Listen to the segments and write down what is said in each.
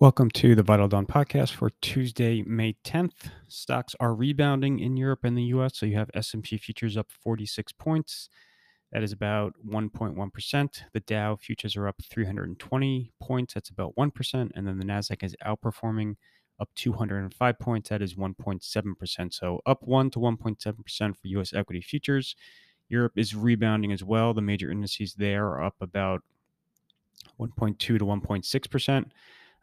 Welcome to the Vital Dawn podcast for Tuesday, May 10th. Stocks are rebounding in Europe and the US. So you have S&P futures up 46 points. That is about 1.1%. The Dow futures are up 320 points. That's about 1%. And then the Nasdaq is outperforming up 205 points. That is 1.7%. So up 1 to 1.7% for US equity futures. Europe is rebounding as well. The major indices there are up about 1.2 to 1.6%.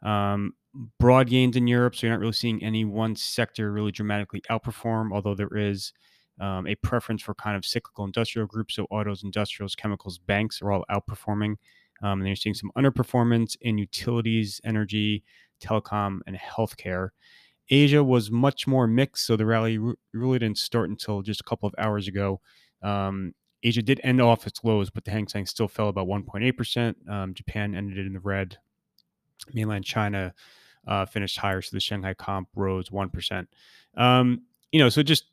Um, broad gains in Europe, so you're not really seeing any one sector really dramatically outperform, although there is um, a preference for kind of cyclical industrial groups. So autos, industrials, chemicals, banks are all outperforming. Um, and you're seeing some underperformance in utilities, energy, telecom, and healthcare. Asia was much more mixed, so the rally really didn't start until just a couple of hours ago. Um, Asia did end off its lows, but the Hang Seng still fell about 1.8%. Um, Japan ended in the red, mainland China uh, finished higher, so the Shanghai comp rose one percent. Um, you know, so just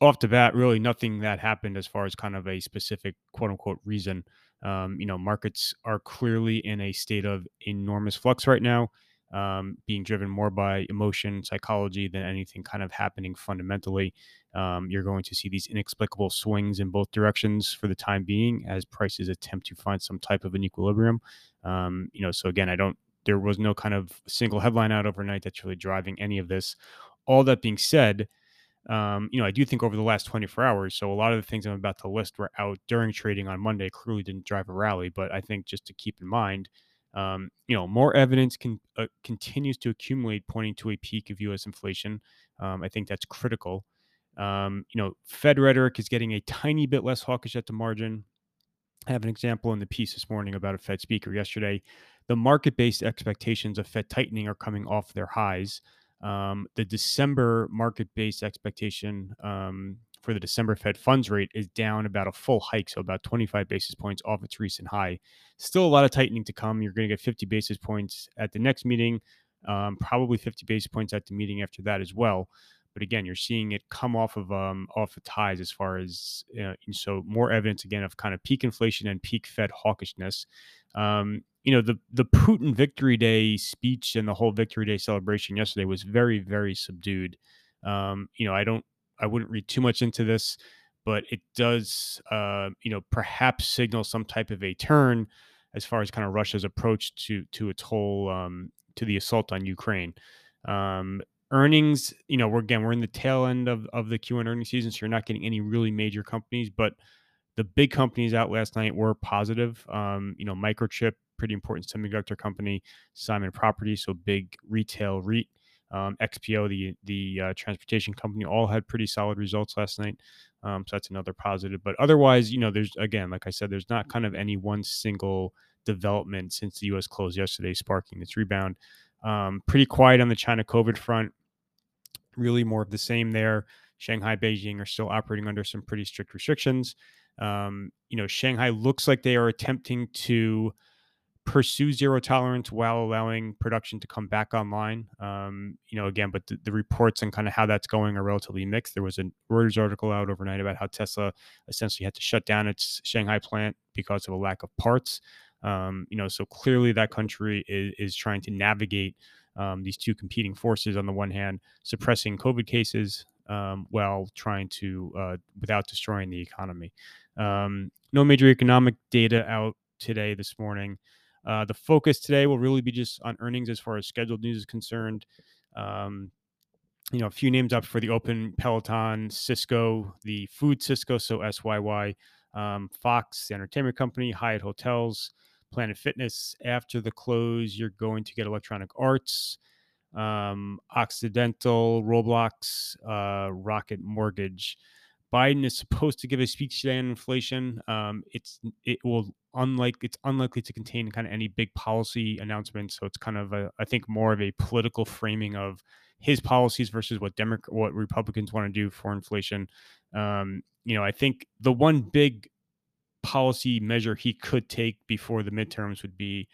off the bat, really nothing that happened as far as kind of a specific quote unquote reason. Um, you know, markets are clearly in a state of enormous flux right now, um, being driven more by emotion, psychology than anything kind of happening fundamentally. Um, you're going to see these inexplicable swings in both directions for the time being as prices attempt to find some type of an equilibrium. Um, you know, so again, I don't there was no kind of single headline out overnight that's really driving any of this. All that being said, um, you know, I do think over the last 24 hours, so a lot of the things I'm about to list were out during trading on Monday, clearly didn't drive a rally. But I think just to keep in mind, um, you know, more evidence can uh, continues to accumulate pointing to a peak of U.S. inflation. Um, I think that's critical. Um, you know, Fed rhetoric is getting a tiny bit less hawkish at the margin. I have an example in the piece this morning about a Fed speaker yesterday. The market based expectations of Fed tightening are coming off their highs. Um, the December market based expectation um, for the December Fed funds rate is down about a full hike, so about 25 basis points off its recent high. Still a lot of tightening to come. You're going to get 50 basis points at the next meeting, um, probably 50 basis points at the meeting after that as well. But again, you're seeing it come off of um, off the ties as far as uh, so more evidence again of kind of peak inflation and peak Fed hawkishness. Um, you know the the Putin Victory Day speech and the whole Victory Day celebration yesterday was very very subdued. Um, you know I don't I wouldn't read too much into this, but it does uh, you know perhaps signal some type of a turn as far as kind of Russia's approach to to its whole um, to the assault on Ukraine. Um, earnings, you know, we're again we're in the tail end of of the Q1 earnings season, so you're not getting any really major companies, but the big companies out last night were positive. Um, you know, Microchip, pretty important semiconductor company, Simon Property, so big retail REIT, um, XPO, the the uh, transportation company, all had pretty solid results last night. Um, so that's another positive. But otherwise, you know, there's again, like I said, there's not kind of any one single development since the U.S. closed yesterday sparking this rebound. Um, pretty quiet on the China COVID front really more of the same there. Shanghai, Beijing are still operating under some pretty strict restrictions. Um, you know, Shanghai looks like they are attempting to pursue zero tolerance while allowing production to come back online. Um, you know, again, but the, the reports and kind of how that's going are relatively mixed. There was a Reuters article out overnight about how Tesla essentially had to shut down its Shanghai plant because of a lack of parts. Um, you know, so clearly that country is, is trying to navigate um, these two competing forces on the one hand, suppressing COVID cases um, while trying to, uh, without destroying the economy. Um, no major economic data out today, this morning. Uh, the focus today will really be just on earnings as far as scheduled news is concerned. Um, you know, a few names up for the open Peloton, Sysco, the food Sysco, so SYY, um, Fox, the entertainment company, Hyatt Hotels, Planet Fitness. After the close, you're going to get Electronic Arts, um, Occidental, Roblox, uh, Rocket Mortgage. Biden is supposed to give a speech today on inflation. Um, it's it will unlike it's unlikely to contain kind of any big policy announcements. So it's kind of a, I think more of a political framing of his policies versus what Democrat what Republicans want to do for inflation. Um, you know, I think the one big policy measure he could take before the midterms would be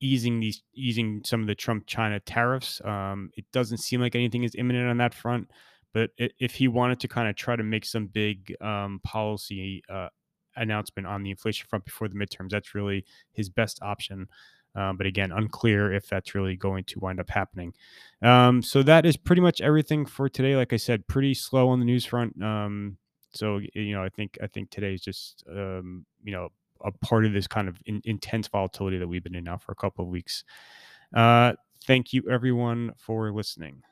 easing these easing some of the Trump China tariffs. Um, it doesn't seem like anything is imminent on that front, but if he wanted to kind of try to make some big um, policy uh, announcement on the inflation front before the midterms, that's really his best option. Um, but again, unclear if that's really going to wind up happening. Um, so that is pretty much everything for today. Like I said, pretty slow on the news front. Um, so you know, I think I think today is just um, you know a part of this kind of in, intense volatility that we've been in now for a couple of weeks. Uh, thank you everyone for listening.